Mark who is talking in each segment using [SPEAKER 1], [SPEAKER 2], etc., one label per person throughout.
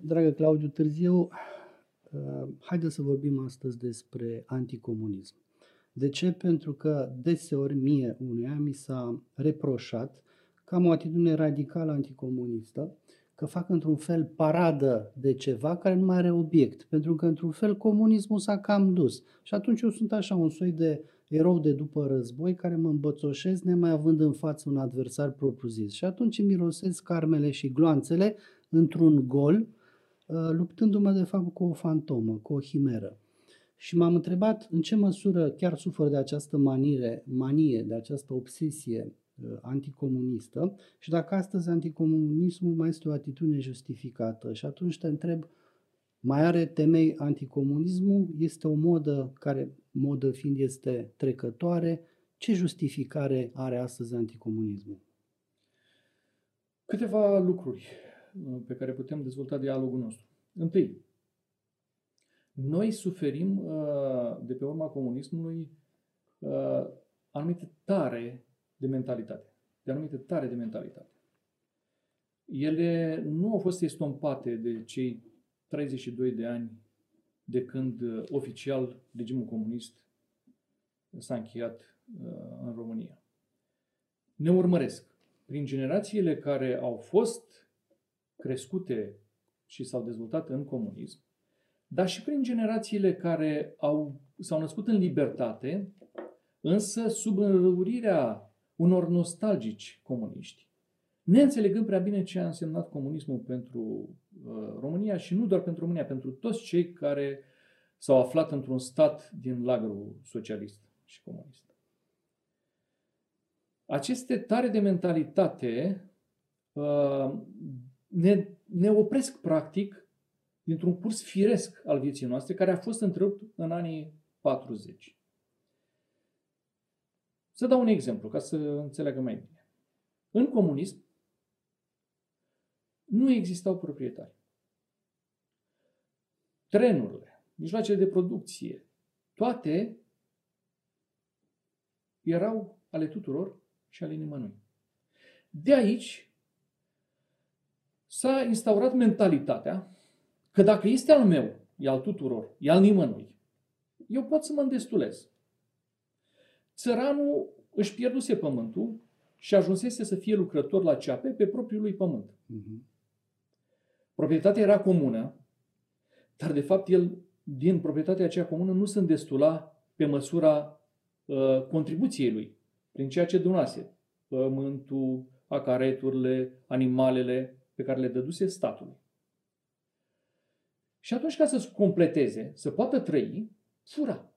[SPEAKER 1] Dragă Claudiu Târziu, uh, haideți să vorbim astăzi despre anticomunism. De ce? Pentru că deseori mie, unuia, mi s-a reproșat că am o atitudine radicală anticomunistă, că fac într-un fel paradă de ceva care nu mai are obiect, pentru că într-un fel comunismul s-a cam dus. Și atunci eu sunt așa un soi de erou de după război care mă îmbățoșesc nemai având în față un adversar propriu-zis. Și atunci mirosesc armele și gloanțele într-un gol, uh, luptându-mă de fapt cu o fantomă, cu o himeră. Și m-am întrebat în ce măsură chiar sufăr de această manire, manie, de această obsesie uh, anticomunistă și dacă astăzi anticomunismul mai este o atitudine justificată. Și atunci te întreb, mai are temei anticomunismul? Este o modă care, modă fiind, este trecătoare? Ce justificare are astăzi anticomunismul?
[SPEAKER 2] Câteva lucruri uh, pe care putem dezvolta dialogul nostru. Întâi, noi suferim uh, de pe urma comunismului uh, anumite tare de mentalitate. De anumite tare de mentalitate. Ele nu au fost estompate de cei 32 de ani de când uh, oficial regimul comunist s-a încheiat în România. Ne urmăresc. Prin generațiile care au fost crescute și s-au dezvoltat în comunism, dar și prin generațiile care au, s-au născut în libertate, însă sub înrăurirea unor nostalgici comuniști, neînțelegând prea bine ce a însemnat comunismul pentru uh, România și nu doar pentru România, pentru toți cei care s-au aflat într-un stat din lagărul socialist și comunist. Aceste tare de mentalitate uh, ne, ne opresc practic dintr-un curs firesc al vieții noastre, care a fost întrerupt în anii 40. Să dau un exemplu, ca să înțeleagă mai bine. În comunism nu existau proprietari. Trenurile, mijloacele de producție, toate erau ale tuturor și ale nimănui. De aici s-a instaurat mentalitatea că dacă este al meu, e al tuturor, e al nimănui, eu pot să mă îndestulez. Țăranul își pierduse pământul și ajunsese să fie lucrător la ceape pe propriul lui pământ. Uh-huh. Proprietatea era comună, dar de fapt el, din proprietatea aceea comună, nu se îndestula pe măsura uh, contribuției lui, prin ceea ce donase. Pământul, acareturile, animalele pe care le dăduse statului. Și atunci, ca să completeze, să poată trăi, fura.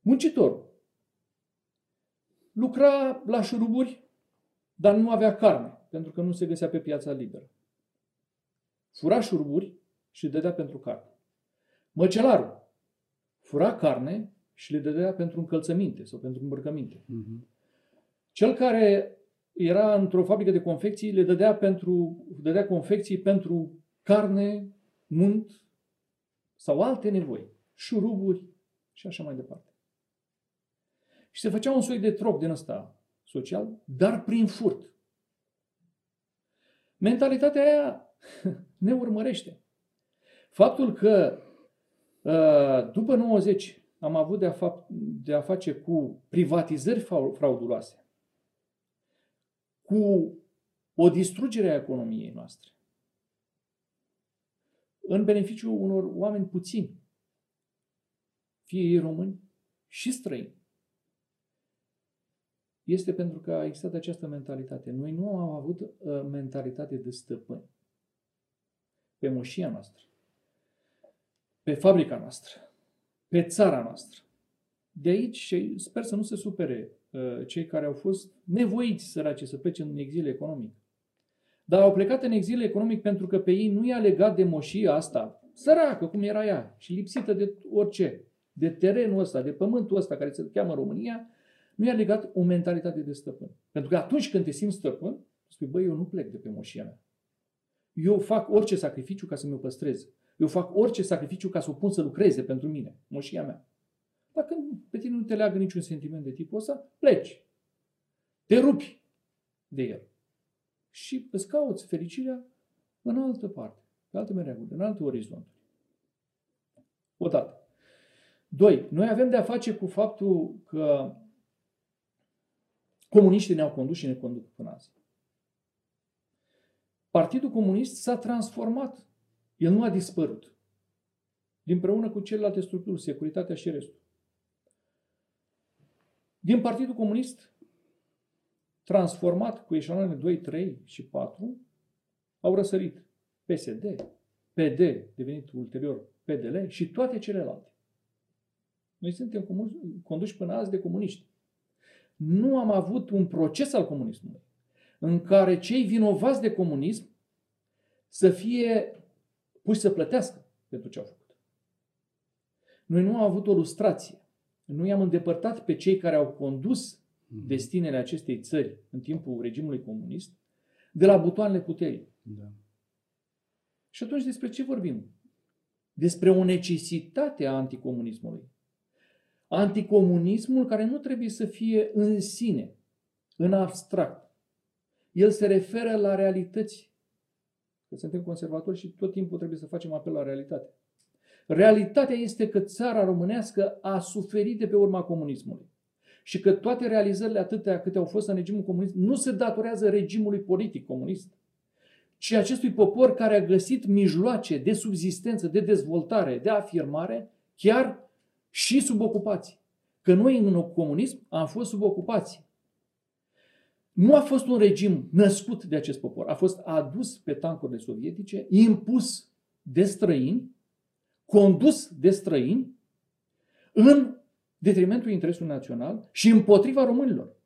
[SPEAKER 2] Muncitorul lucra la șuruburi, dar nu avea carne, pentru că nu se găsea pe piața liberă. Fura șuruburi și le dădea pentru carne. Măcelarul fura carne și le dădea pentru încălțăminte sau pentru îmbrăcăminte. Uh-huh. Cel care era într-o fabrică de confecții le dădea, pentru, dădea confecții pentru carne, munt sau alte nevoi, șuruburi și așa mai departe. Și se făcea un soi de troc din ăsta social, dar prin furt. Mentalitatea aia ne urmărește. Faptul că uh, după 90 am avut de a, fa- de a face cu privatizări frauduloase, cu o distrugere a economiei noastre, în beneficiul unor oameni puțini, fie ei români și străini. Este pentru că a existat această mentalitate. Noi nu am avut uh, mentalitate de stăpâni pe moșia noastră, pe fabrica noastră, pe țara noastră. De aici și sper să nu se supere uh, cei care au fost nevoiți săraci să plece în exil economic. Dar au plecat în exil economic pentru că pe ei nu i-a legat de moșia asta, săracă cum era ea și lipsită de orice, de terenul ăsta, de pământul ăsta care se cheamă România, nu i-a legat o mentalitate de stăpân. Pentru că atunci când te simți stăpân, spui, băi, eu nu plec de pe moșia mea. Eu fac orice sacrificiu ca să mi-o păstrez. Eu fac orice sacrificiu ca să o pun să lucreze pentru mine, moșia mea. Dacă pe tine nu te leagă niciun sentiment de tipul ăsta, pleci. Te rupi de el și îți cauți fericirea în altă parte, pe alte mereaguri, în alte orizonturi. Odată. Doi, noi avem de-a face cu faptul că comuniștii ne-au condus și ne conduc până azi. Partidul Comunist s-a transformat. El nu a dispărut. Dinpreună cu celelalte structuri, securitatea și restul. Din Partidul Comunist, transformat cu eșaloanele 2, 3 și 4, au răsărit PSD, PD, devenit ulterior PDL și toate celelalte. Noi suntem conduși până azi de comuniști. Nu am avut un proces al comunismului în care cei vinovați de comunism să fie puși să plătească pentru ce au făcut. Noi nu am avut o lustrație. Nu i-am îndepărtat pe cei care au condus mhm. destinele acestei țări în timpul regimului comunist de la butoanele puterii. Da. Și atunci despre ce vorbim? Despre o necesitate a anticomunismului. Anticomunismul care nu trebuie să fie în sine, în abstract. El se referă la realități. Că suntem conservatori și tot timpul trebuie să facem apel la realitate. Realitatea este că țara românească a suferit de pe urma comunismului. Și că toate realizările atâtea câte au fost în regimul comunist nu se datorează regimului politic comunist, ci acestui popor care a găsit mijloace de subzistență, de dezvoltare, de afirmare, chiar și sub ocupație. Că noi în comunism am fost sub ocupație. Nu a fost un regim născut de acest popor, a fost adus pe tancurile sovietice, impus de străini, condus de străini, în detrimentul interesului național și împotriva românilor.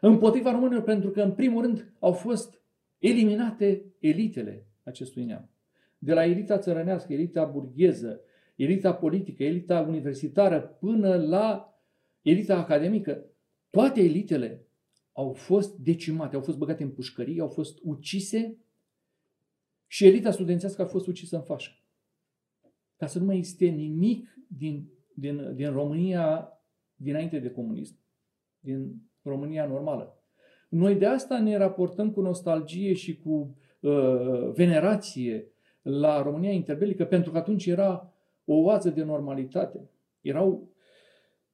[SPEAKER 2] Împotriva românilor pentru că, în primul rând, au fost eliminate elitele acestui neam. De la elita țărănească, elita burgheză, elita politică, elita universitară, până la elita academică, toate elitele au fost decimate, au fost băgate în pușcării, au fost ucise și elita studențească a fost ucisă în fașă. Ca să nu mai existe nimic din, din, din România dinainte de comunism, din România normală. Noi de asta ne raportăm cu nostalgie și cu uh, venerație la România interbelică, pentru că atunci era o oază de normalitate. Erau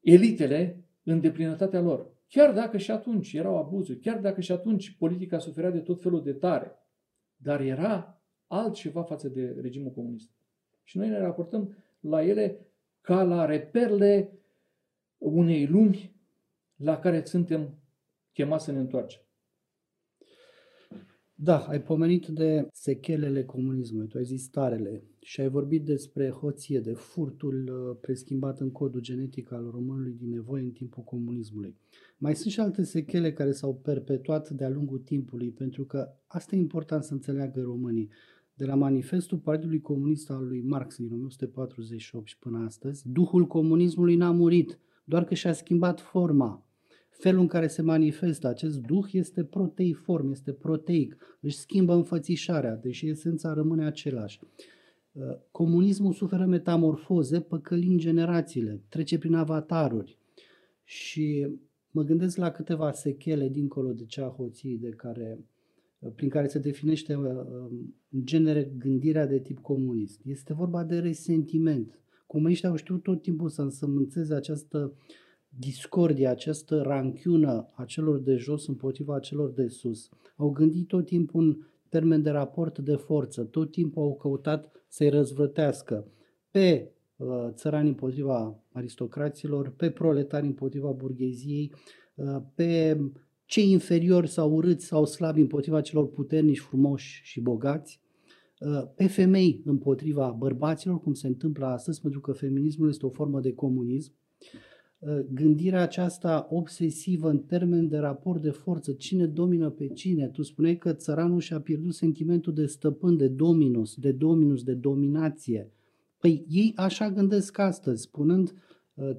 [SPEAKER 2] elitele în deplinătatea lor. Chiar dacă și atunci erau abuzuri, chiar dacă și atunci politica suferea de tot felul de tare, dar era altceva față de regimul comunist. Și noi ne raportăm la ele ca la reperle unei lumi la care suntem chemați să ne întoarcem.
[SPEAKER 1] Da, ai pomenit de sechelele comunismului, tu ai zis starele și ai vorbit despre hoție, de furtul uh, preschimbat în codul genetic al românului din nevoie în timpul comunismului. Mai sunt și alte sechele care s-au perpetuat de-a lungul timpului, pentru că asta e important să înțeleagă românii. De la manifestul Partidului Comunist al lui Marx din 1948 și până astăzi, duhul comunismului n-a murit, doar că și-a schimbat forma felul în care se manifestă acest duh este proteiform, este proteic, își schimbă înfățișarea, deși esența rămâne același. Uh, comunismul suferă metamorfoze păcălind generațiile, trece prin avataruri și mă gândesc la câteva sechele dincolo de cea hoții de care, uh, prin care se definește uh, în genere gândirea de tip comunist. Este vorba de resentiment. Comuniștii au știut tot timpul să însămânțeze această uh, discordia, această ranchiună a celor de jos împotriva celor de sus. Au gândit tot timpul un termen de raport de forță, tot timpul au căutat să-i răzvrătească pe uh, țărani împotriva aristocraților, pe proletari împotriva burgheziei, uh, pe cei inferiori sau urâți sau slabi împotriva celor puternici, frumoși și bogați, uh, pe femei împotriva bărbaților, cum se întâmplă astăzi, pentru că feminismul este o formă de comunism, Ă, gândirea aceasta obsesivă în termen de raport de forță, cine domină pe cine. Tu spuneai că țăranul și-a pierdut sentimentul de stăpân, de dominus, de dominus, de dominație. Păi ei așa gândesc astăzi, spunând ă,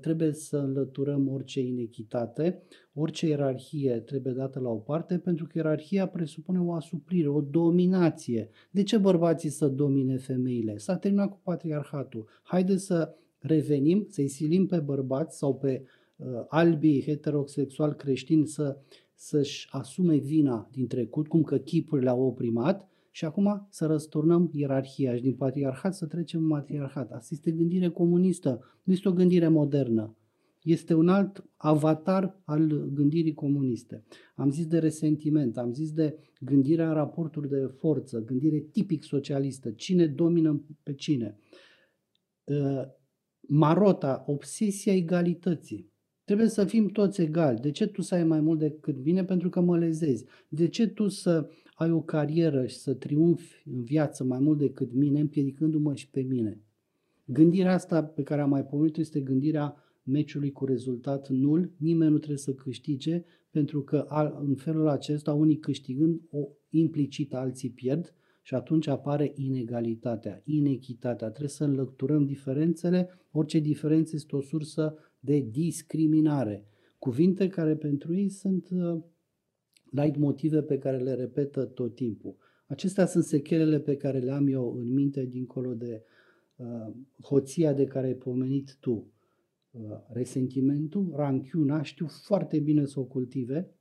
[SPEAKER 1] trebuie să înlăturăm orice inechitate, orice ierarhie trebuie dată la o parte, pentru că ierarhia presupune o asuprire, o dominație. De ce bărbații să domine femeile? S-a terminat cu patriarhatul. Haideți să revenim, să-i silim pe bărbați sau pe uh, albii heterosexual creștini să, să-și asume vina din trecut, cum că chipurile au oprimat Și acum să răsturnăm ierarhia și din patriarhat să trecem în matriarhat. Asta este gândire comunistă, nu este o gândire modernă. Este un alt avatar al gândirii comuniste. Am zis de resentiment, am zis de gândirea raporturi de forță, gândire tipic socialistă, cine domină pe cine. Uh, marota, obsesia egalității. Trebuie să fim toți egali. De ce tu să ai mai mult decât mine? Pentru că mă lezezi. De ce tu să ai o carieră și să triumfi în viață mai mult decât mine, împiedicându-mă și pe mine? Gândirea asta pe care am mai pomenit este gândirea meciului cu rezultat nul. Nimeni nu trebuie să câștige, pentru că în felul acesta, unii câștigând, o implicit alții pierd și atunci apare inegalitatea, inechitatea. Trebuie să înlăturăm diferențele. Orice diferență este o sursă de discriminare. Cuvinte care pentru ei sunt uh, light motive pe care le repetă tot timpul. Acestea sunt sechelele pe care le am eu în minte dincolo de uh, hoția de care ai pomenit tu. Uh, resentimentul, ranchiuna, știu foarte bine să o cultive.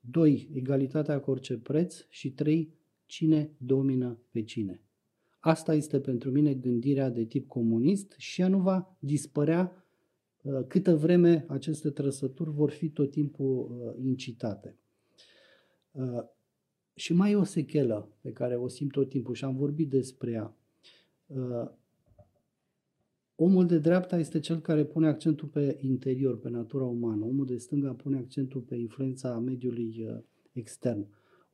[SPEAKER 1] Doi, egalitatea cu orice preț. Și trei, cine domină pe cine. Asta este pentru mine gândirea de tip comunist și ea nu va dispărea Uh, câtă vreme aceste trăsături vor fi tot timpul uh, incitate. Uh, și mai e o sechelă pe care o simt tot timpul și am vorbit despre ea. Omul de dreapta este cel care pune accentul pe interior, pe natura umană. Omul de stânga pune accentul pe influența mediului extern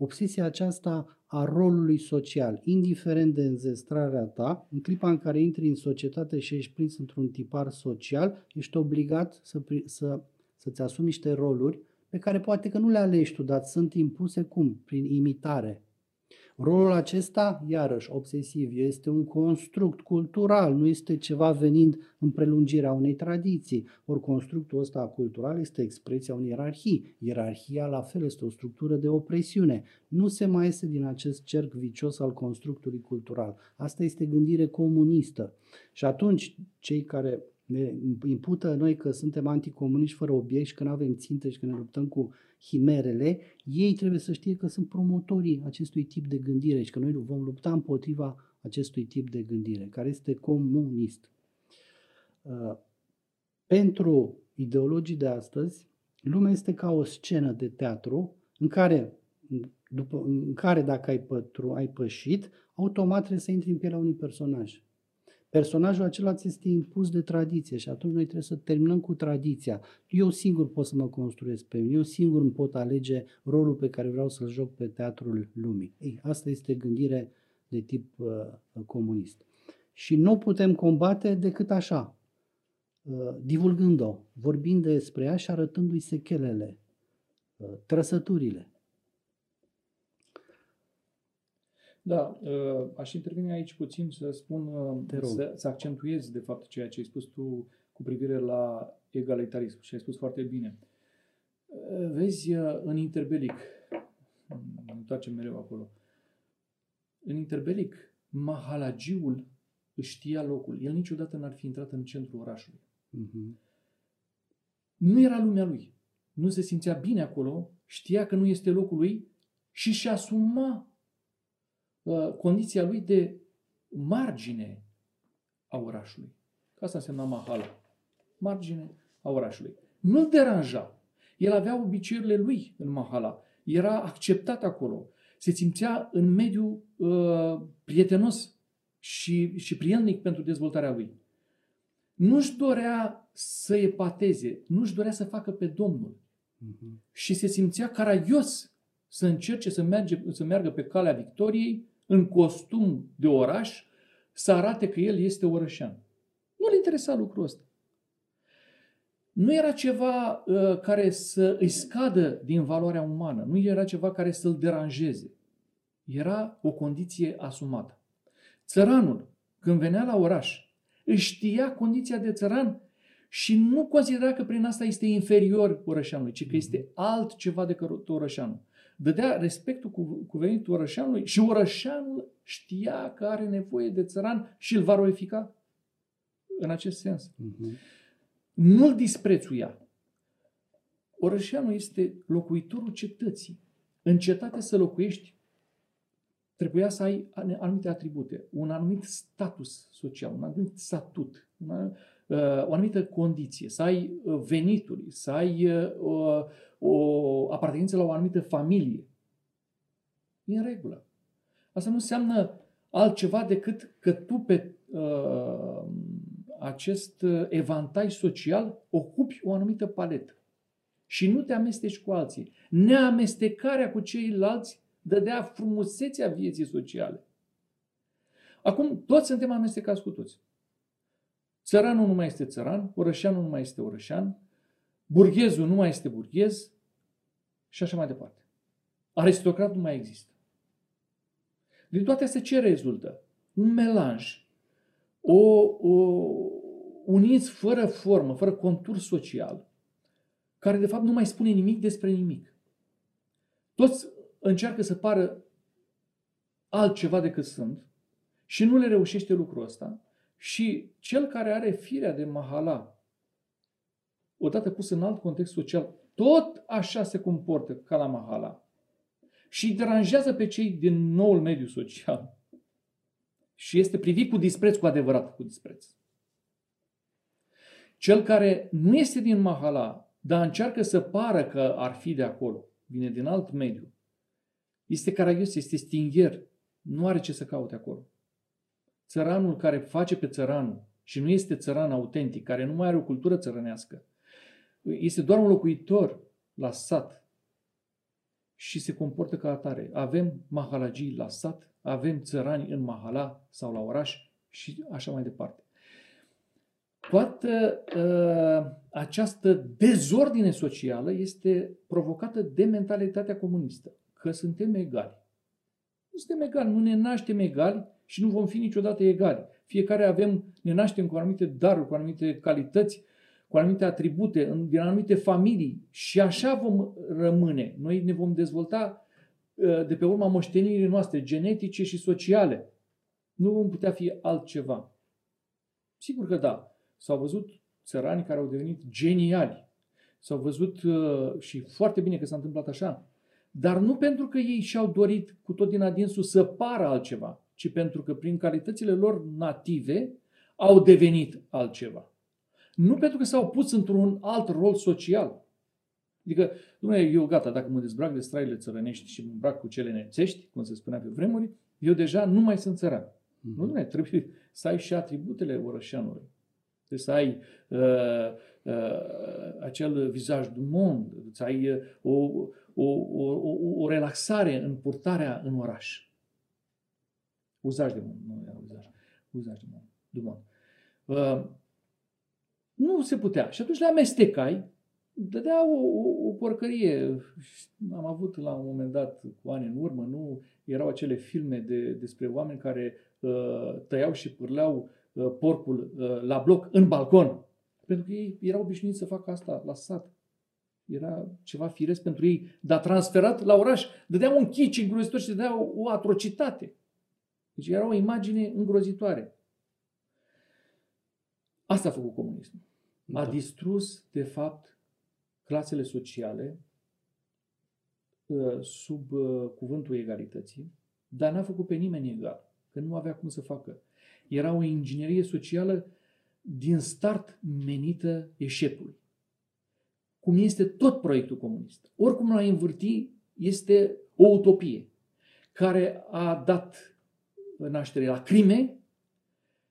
[SPEAKER 1] obsesia aceasta a rolului social, indiferent de înzestrarea ta, în clipa în care intri în societate și ești prins într-un tipar social, ești obligat să, să, să-ți asumi niște roluri pe care poate că nu le alegi tu, dar sunt impuse cum? Prin imitare. Rolul acesta, iarăși, obsesiv, este un construct cultural, nu este ceva venind în prelungirea unei tradiții. Ori constructul ăsta cultural este expresia unei ierarhii. Ierarhia, la fel, este o structură de opresiune. Nu se mai iese din acest cerc vicios al constructului cultural. Asta este gândire comunistă. Și atunci, cei care ne impută noi că suntem anticomuniști fără obiect și că nu avem ținte și că ne luptăm cu himerele, ei trebuie să știe că sunt promotorii acestui tip de gândire și că noi vom lupta împotriva acestui tip de gândire, care este comunist. Uh, pentru ideologii de astăzi, lumea este ca o scenă de teatru în care, după, în care dacă ai, pătru, ai pășit, automat trebuie să intri în pielea unui personaj. Personajul acela ți este impus de tradiție și atunci noi trebuie să terminăm cu tradiția. Eu singur pot să mă construiesc pe mine, eu singur îmi pot alege rolul pe care vreau să-l joc pe teatrul lumii. Ei, asta este gândire de tip uh, comunist. Și nu putem combate decât așa, uh, divulgând-o, vorbind despre ea și arătându-i sechelele, uh, trăsăturile.
[SPEAKER 2] Da, uh, aș interveni aici puțin să spun, uh, să, să accentuez de fapt ceea ce ai spus tu cu privire la egalitarism și ai spus foarte bine. Uh, vezi, în interbelic, îmi întoarcem mereu acolo, în interbelic, Mahalagiul își știa locul. El niciodată n-ar fi intrat în centrul orașului. Uh-huh. Nu era lumea lui. Nu se simțea bine acolo, știa că nu este locul lui și și asuma Uh, condiția lui de margine a orașului. Asta însemna mahala. Margine a orașului. Nu-l deranja. El avea obiceiurile lui în mahala. Era acceptat acolo. Se simțea în mediu uh, prietenos și, și prielnic pentru dezvoltarea lui. Nu-și dorea să epateze, nu-și dorea să facă pe Domnul. Uh-huh. Și se simțea caragios să încerce să, merge, să meargă pe calea victoriei în costum de oraș să arate că el este orășean. Nu-l interesa lucrul ăsta. Nu era ceva uh, care să îi scadă din valoarea umană, nu era ceva care să-l deranjeze. Era o condiție asumată. Țăranul, când venea la oraș, își știa condiția de țăran și nu considera că prin asta este inferior orășanului, ci că este altceva decât orășanul dădea respectul cu, cuvenit orășanului și orășanul știa că are nevoie de țăran și îl valorifica în acest sens. Uh-huh. Nu-l disprețuia. Orășanul este locuitorul cetății. În cetate să locuiești trebuia să ai anumite atribute, un anumit status social, un anumit statut, una, uh, o anumită condiție, să ai uh, venituri, să ai o, o apartenență la o anumită familie. E în regulă. Asta nu înseamnă altceva decât că tu pe uh, acest evantai social ocupi o anumită paletă și nu te amesteci cu alții. Neamestecarea cu ceilalți dădea frumusețea vieții sociale. Acum, toți suntem amestecați cu toți. Țăranul nu mai este țăran, orășanul nu mai este orășan, burghezul nu mai este burghez și așa mai departe. Aristocrat nu mai există. Din toate astea ce rezultă? Un melanj, o, o uniți fără formă, fără contur social, care de fapt nu mai spune nimic despre nimic. Toți încearcă să pară altceva decât sunt și nu le reușește lucrul ăsta și cel care are firea de mahala, odată pus în alt context social, tot așa se comportă ca la mahala și deranjează pe cei din noul mediu social și este privit cu dispreț, cu adevărat cu dispreț. Cel care nu este din mahala, dar încearcă să pară că ar fi de acolo, vine din alt mediu, este caragios, este stingher, nu are ce să caute acolo. Țăranul care face pe țăranul și nu este țăran autentic, care nu mai are o cultură țărănească, este doar un locuitor la sat și se comportă ca atare. Avem mahalagii la sat, avem țărani în mahala sau la oraș și așa mai departe. Toată uh, această dezordine socială este provocată de mentalitatea comunistă, că suntem egali. Nu suntem egali, nu ne naștem egali și nu vom fi niciodată egali. Fiecare avem, ne naștem cu anumite daruri, cu anumite calități, cu anumite atribute, din anumite familii și așa vom rămâne. Noi ne vom dezvolta uh, de pe urma moștenirii noastre genetice și sociale. Nu vom putea fi altceva. Sigur că da. S-au văzut țărani care au devenit geniali. S-au văzut uh, și foarte bine că s-a întâmplat așa. Dar nu pentru că ei și-au dorit cu tot din adinsul să pară altceva, ci pentru că prin calitățile lor native au devenit altceva. Nu pentru că s-au pus într-un alt rol social. Adică, domnule, eu gata, dacă mă dezbrac de straile țărănești și mă îmbrac cu cele nețești, cum se spunea pe vremuri, eu deja nu mai sunt țăran. Mm-hmm. Nu, domnule, trebuie să ai și atributele orășanului. Trebuie să ai uh, uh, acel vizaj du monde, să ai uh, o, o, o, o, o relaxare în purtarea în oraș. Uzaj de monde, nu era uzaj. Uzaj de monde, du monde. Uh, nu se putea. Și atunci le amestecai, dădea o, o, o porcărie. Am avut la un moment dat, cu ani în urmă, nu erau acele filme de, despre oameni care uh, tăiau și pârleau Uh, porcul uh, la bloc în balcon. Pentru că ei erau obișnuiți să facă asta la sat. Era ceva firesc pentru ei, dar transferat la oraș, dădeau un chici îngrozitor și dădeau o atrocitate. Deci era o imagine îngrozitoare. Asta a făcut comunismul. A da. distrus, de fapt, clasele sociale uh, sub cuvântul egalității, dar n-a făcut pe nimeni egal, că nu avea cum să facă. Era o inginerie socială din start menită eșecului. Cum este tot proiectul comunist. Oricum l-a învârti, este o utopie care a dat naștere la crime,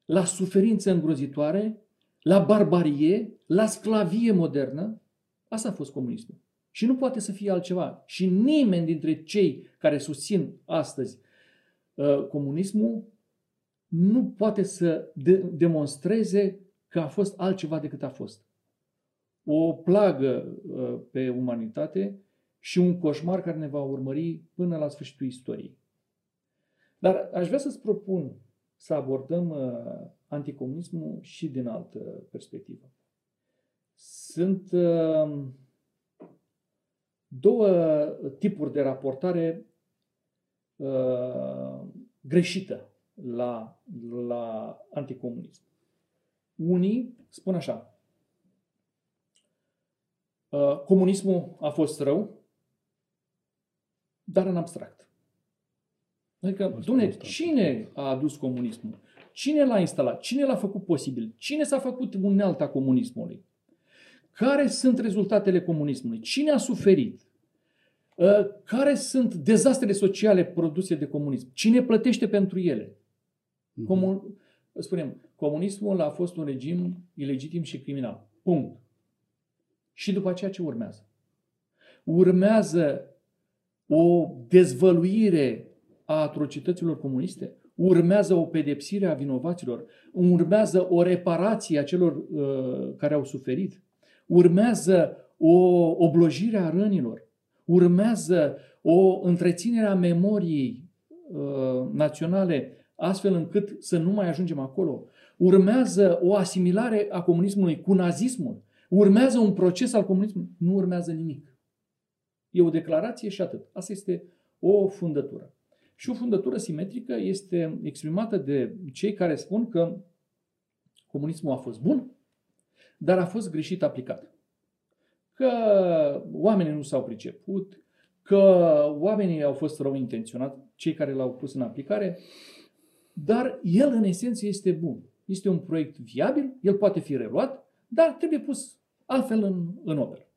[SPEAKER 2] la suferință îngrozitoare, la barbarie, la sclavie modernă. Asta a fost comunismul. Și nu poate să fie altceva. Și nimeni dintre cei care susțin astăzi uh, comunismul nu poate să de- demonstreze că a fost altceva decât a fost. O plagă uh, pe umanitate și un coșmar care ne va urmări până la sfârșitul istoriei. Dar aș vrea să-ți propun să abordăm uh, anticomunismul și din altă perspectivă. Sunt uh, două tipuri de raportare greșită la, la anticomunism. Unii spun așa, uh, comunismul a fost rău, dar în abstract. Adică, domne, cine a adus comunismul? Cine l-a instalat? Cine l-a făcut posibil? Cine s-a făcut unealta comunismului? Care sunt rezultatele comunismului? Cine a suferit? Ă, care sunt dezastrele sociale produse de comunism? Cine plătește pentru ele?
[SPEAKER 1] Mhm.
[SPEAKER 2] Comun... Spunem, comunismul a fost un regim ilegitim și criminal. Punct. Și după aceea ce urmează? Urmează o dezvăluire a atrocităților comuniste? Urmează o pedepsire a vinovaților? Urmează o reparație a celor uh, care au suferit? Urmează o oblojire a rănilor? Urmează o întreținere a memoriei uh, naționale astfel încât să nu mai ajungem acolo? Urmează o asimilare a comunismului cu nazismul? Urmează un proces al comunismului? Nu urmează nimic. E o declarație și atât. Asta este o fundătură. Și o fundătură simetrică este exprimată de cei care spun că comunismul a fost bun, dar a fost greșit aplicat. Că oamenii nu s-au priceput, că oamenii au fost rău intenționați, cei care l-au pus în aplicare, dar el în esență este bun. Este un proiect viabil, el poate fi reluat, dar trebuie pus altfel în, în operă.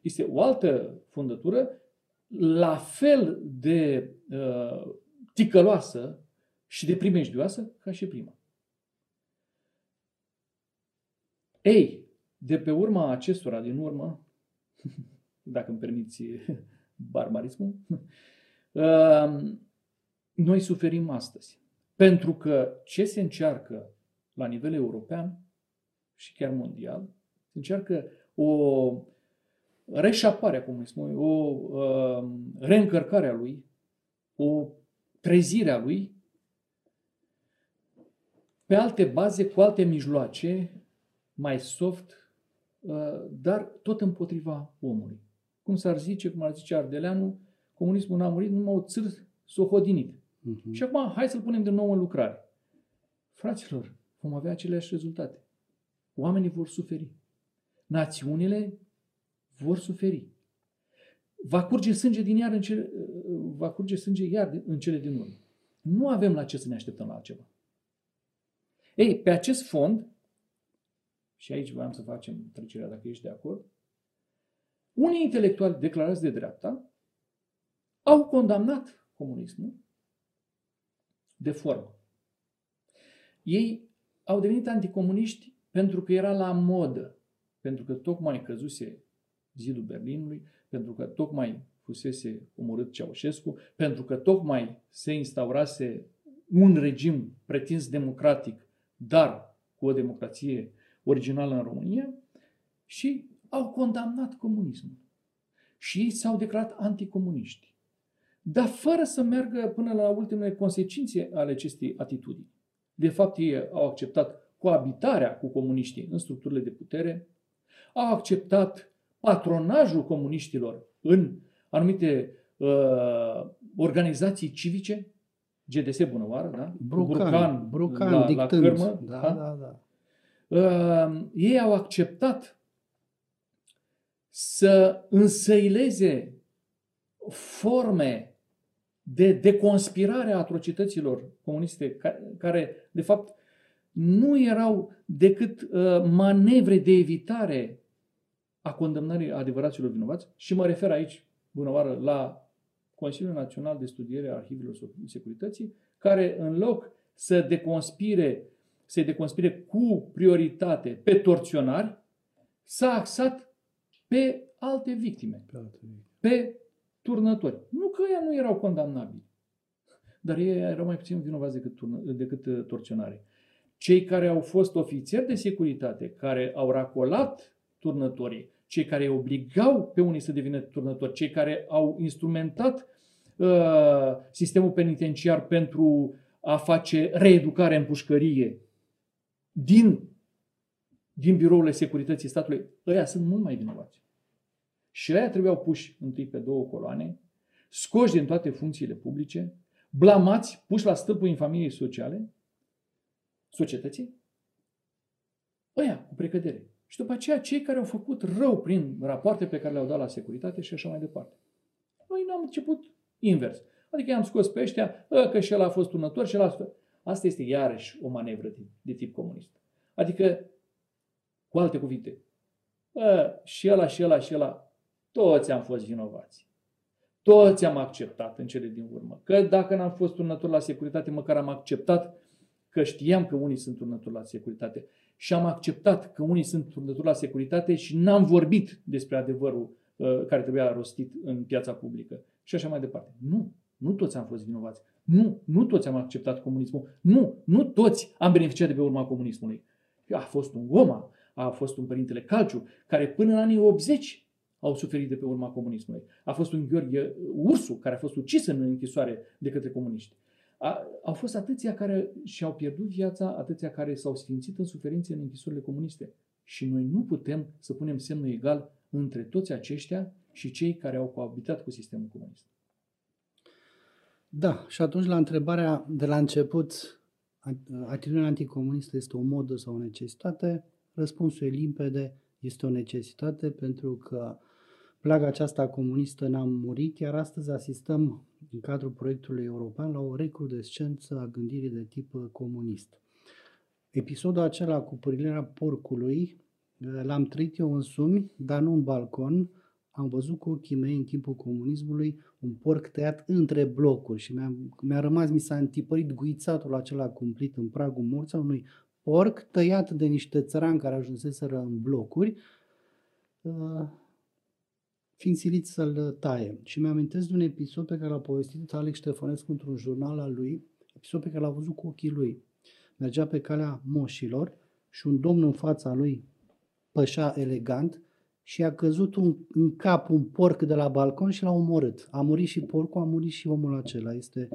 [SPEAKER 2] Este o altă fundătură, la fel de uh, ticăloasă și de primejdioasă ca și prima. Ei, de pe urma acestora din urmă, dacă îmi permiți barbarismul, uh, noi suferim astăzi. Pentru că ce se încearcă la nivel european și chiar mondial, se încearcă o reșapare a comunismului, o uh, reîncărcare a lui, o trezire a lui pe alte baze, cu alte mijloace, mai soft, uh, dar tot împotriva omului. Cum s-ar zice, cum ar zice Ardeleanu, comunismul n-a murit, numai o țâr s-o hodinit. Uh-huh. Și acum, hai să-l punem de nou în lucrare. Fraților, vom avea aceleași rezultate. Oamenii vor suferi. Națiunile vor suferi. Va curge sânge din iar în cele, va curge sânge iar în cele din urmă. Nu avem la ce să ne așteptăm la altceva. Ei, pe acest fond, și aici voiam să facem trecerea dacă ești de acord, unii intelectuali declarați de dreapta au condamnat comunismul de formă. Ei au devenit anticomuniști pentru că era la modă, pentru că tocmai căzuse zidul Berlinului, pentru că tocmai fusese omorât Ceaușescu, pentru că tocmai se instaurase un regim pretins democratic, dar cu o democrație originală în România și au condamnat comunismul. Și ei s-au declarat anticomuniști. Dar fără să meargă până la ultimele consecințe ale acestei atitudini. De fapt, ei au acceptat coabitarea cu comuniștii în structurile de putere, au acceptat patronajul comuniștilor în anumite uh, organizații civice, GDS Bunăoară, da?
[SPEAKER 1] Brucan, Brucan, Brucan la, la cârmă. Da, da, da. da.
[SPEAKER 2] Uh, ei au acceptat să însăileze forme de deconspirare a atrocităților comuniste, care, de fapt, nu erau decât uh, manevre de evitare a condamnării adevăraților vinovați și mă refer aici, bună oară, la Consiliul Național de Studiere a Arhivelor Securității, care în loc să deconspire, să deconspire cu prioritate pe torționari, s-a axat pe alte victime, pe, alte victime. pe turnători. Nu că ei nu erau condamnabili, dar ei erau mai puțin vinovați decât, turnă, decât uh, torționare. Cei care au fost ofițeri de securitate, care au racolat turnătorii, cei care îi obligau pe unii să devină turnători, cei care au instrumentat uh, sistemul penitenciar pentru a face reeducare în pușcărie din, din birourile securității statului, ăia sunt mult mai vinovați. Și ăia trebuiau puși întâi pe două coloane, scoși din toate funcțiile publice, blamați, puși la stâlpul familiei sociale, societății, ăia cu precădere. Și după aceea cei care au făcut rău prin rapoarte pe care le-au dat la securitate și așa mai departe. Noi n-am început invers. Adică i-am scos pe ăștia, ă, că și el a fost tunător și el a fost... Asta este iarăși o manevră de, de tip comunist. Adică, cu alte cuvinte, ă, și ăla, și ăla, și ăla, toți am fost vinovați. Toți am acceptat în cele din urmă. Că dacă n-am fost turnător la securitate, măcar am acceptat că știam că unii sunt turnători la securitate. Și am acceptat că unii sunt turnători la securitate și n-am vorbit despre adevărul uh, care trebuia rostit în piața publică. Și așa mai departe. Nu, nu toți am fost vinovați. Nu, nu toți am acceptat comunismul. Nu, nu toți am beneficiat de pe urma comunismului. A fost un Goma, a fost un părintele Calciu, care până în anii 80 au suferit de pe urma comunismului. A fost un Gheorghe Ursu, care a fost ucis în închisoare de către comuniști. A, au fost atâția care și-au pierdut viața, atâția care s-au sfințit în suferințe în închisorile comuniste. Și noi nu putem să punem semnul egal între toți aceștia și cei care au coabitat cu sistemul comunist.
[SPEAKER 1] Da, și atunci la întrebarea de la început, atitudinea anticomunistă este o modă sau o necesitate? Răspunsul e limpede, este o necesitate pentru că plaga aceasta comunistă n-a murit, iar astăzi asistăm în cadrul proiectului european la o recrudescență a gândirii de tip comunist. Episodul acela cu pârlirea porcului l-am trăit eu însumi, dar nu în balcon. Am văzut cu ochii mei în timpul comunismului un porc tăiat între blocuri și mi-a, mi-a rămas, mi s-a întipărit guițatul acela cumplit în pragul morții unui porc tăiat de niște țărani care ajunseseră în blocuri fiind silit să-l taie. Și mi-amintesc de un episod pe care l-a povestit Alex Ștefănescu într-un jurnal al lui, episod pe care l-a văzut cu ochii lui. Mergea pe calea moșilor și un domn în fața lui pășea elegant și a căzut un, în cap un porc de la balcon și l-a omorât. A murit și porcul, a murit și omul acela. Este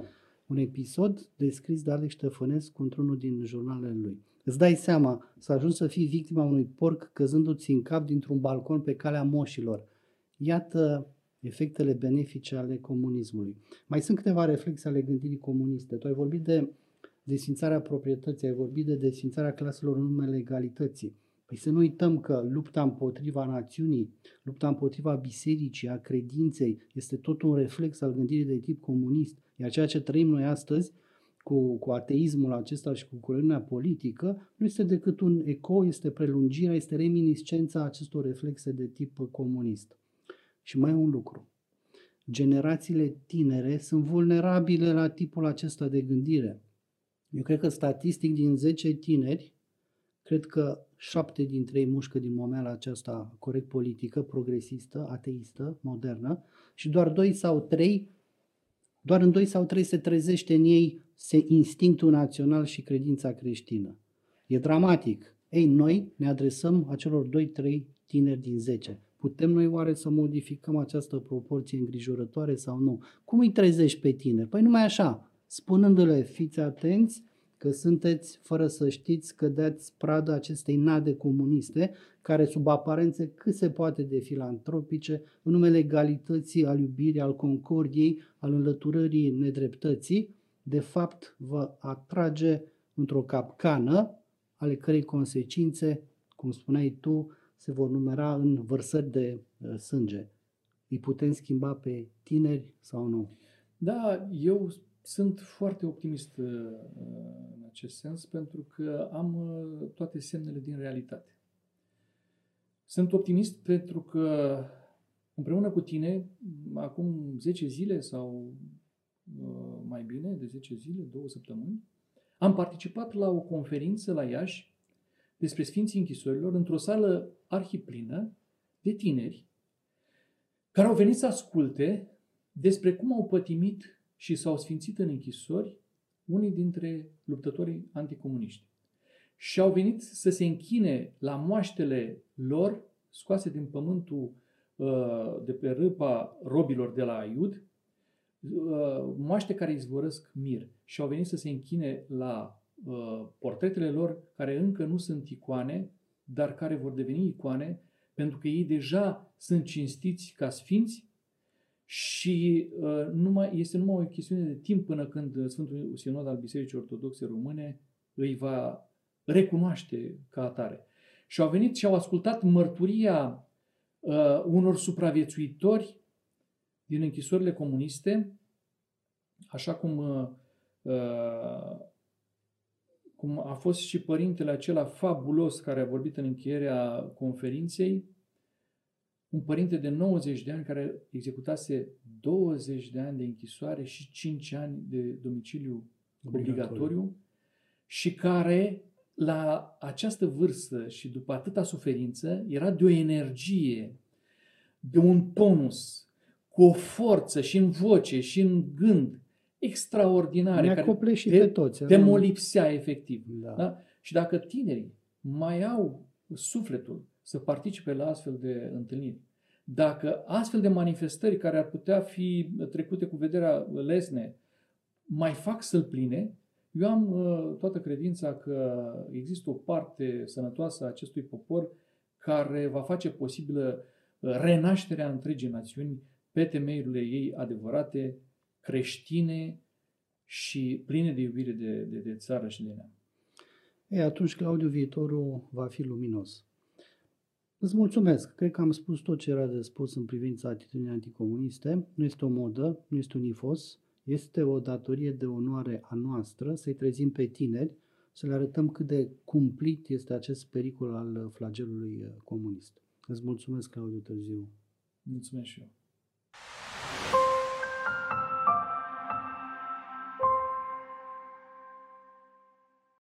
[SPEAKER 1] un episod descris de Alex Ștefănescu într-unul din jurnalele lui. Îți dai seama să ajungi să fii victima unui porc căzându-ți în cap dintr-un balcon pe calea moșilor. Iată efectele benefice ale comunismului. Mai sunt câteva reflexe ale gândirii comuniste. Tu ai vorbit de desfințarea proprietății, ai vorbit de desfințarea claselor în numele egalității. Păi să nu uităm că lupta împotriva națiunii, lupta împotriva bisericii, a credinței, este tot un reflex al gândirii de tip comunist. Iar ceea ce trăim noi astăzi, cu, cu ateismul acesta și cu coreziunea politică, nu este decât un eco, este prelungirea, este reminiscența acestor reflexe de tip comunist. Și mai un lucru. Generațiile tinere sunt vulnerabile la tipul acesta de gândire. Eu cred că statistic din 10 tineri, cred că 7 dintre ei mușcă din momeala aceasta corect politică, progresistă, ateistă, modernă și doar 2 sau 3, doar în 2 sau 3 se trezește în ei se instinctul național și credința creștină. E dramatic. Ei, noi ne adresăm acelor 2-3 tineri din 10. Putem noi oare să modificăm această proporție îngrijorătoare sau nu? Cum îi trezești pe tine? Păi numai așa, spunându-le, fiți atenți că sunteți, fără să știți, că dați pradă acestei nade comuniste, care sub aparențe cât se poate de filantropice, în numele egalității, al iubirii, al concordiei, al înlăturării nedreptății, de fapt vă atrage într-o capcană, ale cărei consecințe, cum spuneai tu, se vor numera în vărsări de uh, sânge. Îi putem schimba pe tineri sau nu?
[SPEAKER 2] Da, eu sunt foarte optimist uh, în acest sens pentru că am uh, toate semnele din realitate. Sunt optimist pentru că împreună cu tine, acum 10 zile sau mai bine, de 10 zile, două săptămâni, am participat la o conferință la Iași despre Sfinții Închisorilor într-o sală arhiplină de tineri care au venit să asculte despre cum au pătimit și s-au sfințit în închisori unii dintre luptătorii anticomuniști. Și au venit să se închine la moaștele lor scoase din pământul uh, de pe râpa robilor de la Aiud, uh, moaște care izvorăsc mir și au venit să se închine la Uh, portretele lor care încă nu sunt icoane, dar care vor deveni icoane, pentru că ei deja sunt cinstiți ca sfinți și uh, numai, este numai o chestiune de timp până când Sfântul Sinod al Bisericii Ortodoxe Române îi va recunoaște ca atare. Și au venit și au ascultat mărturia uh, unor supraviețuitori din închisorile comuniste așa cum, uh, uh, cum a fost și părintele acela fabulos care a vorbit în încheierea conferinței, un părinte de 90 de ani care executase 20 de ani de închisoare și 5 ani de domiciliu obligatoriu, obligatoriu. și care la această vârstă și după atâta suferință era de o energie, de un tonus, cu o forță și în voce și în gând extraordinare.
[SPEAKER 1] Ne care și te, pe toți.
[SPEAKER 2] Te molipsea efectiv. Da. Da? Și dacă tinerii mai au sufletul să participe la astfel de întâlniri, dacă astfel de manifestări care ar putea fi trecute cu vederea lesne mai fac să-l pline, eu am uh, toată credința că există o parte sănătoasă a acestui popor care va face posibilă uh, renașterea întregii națiuni pe temeiurile ei adevărate, creștine și pline de iubire de, de, de țară și de neam.
[SPEAKER 1] Ei, atunci, Claudiu, viitorul va fi luminos. Îți mulțumesc. Cred că am spus tot ce era de spus în privința atitudinii anticomuniste. Nu este o modă, nu este un ifos, este o datorie de onoare a noastră să-i trezim pe tineri, să le arătăm cât de cumplit este acest pericol al flagelului comunist. Îți mulțumesc, Claudiu Târziu.
[SPEAKER 2] Mulțumesc și eu.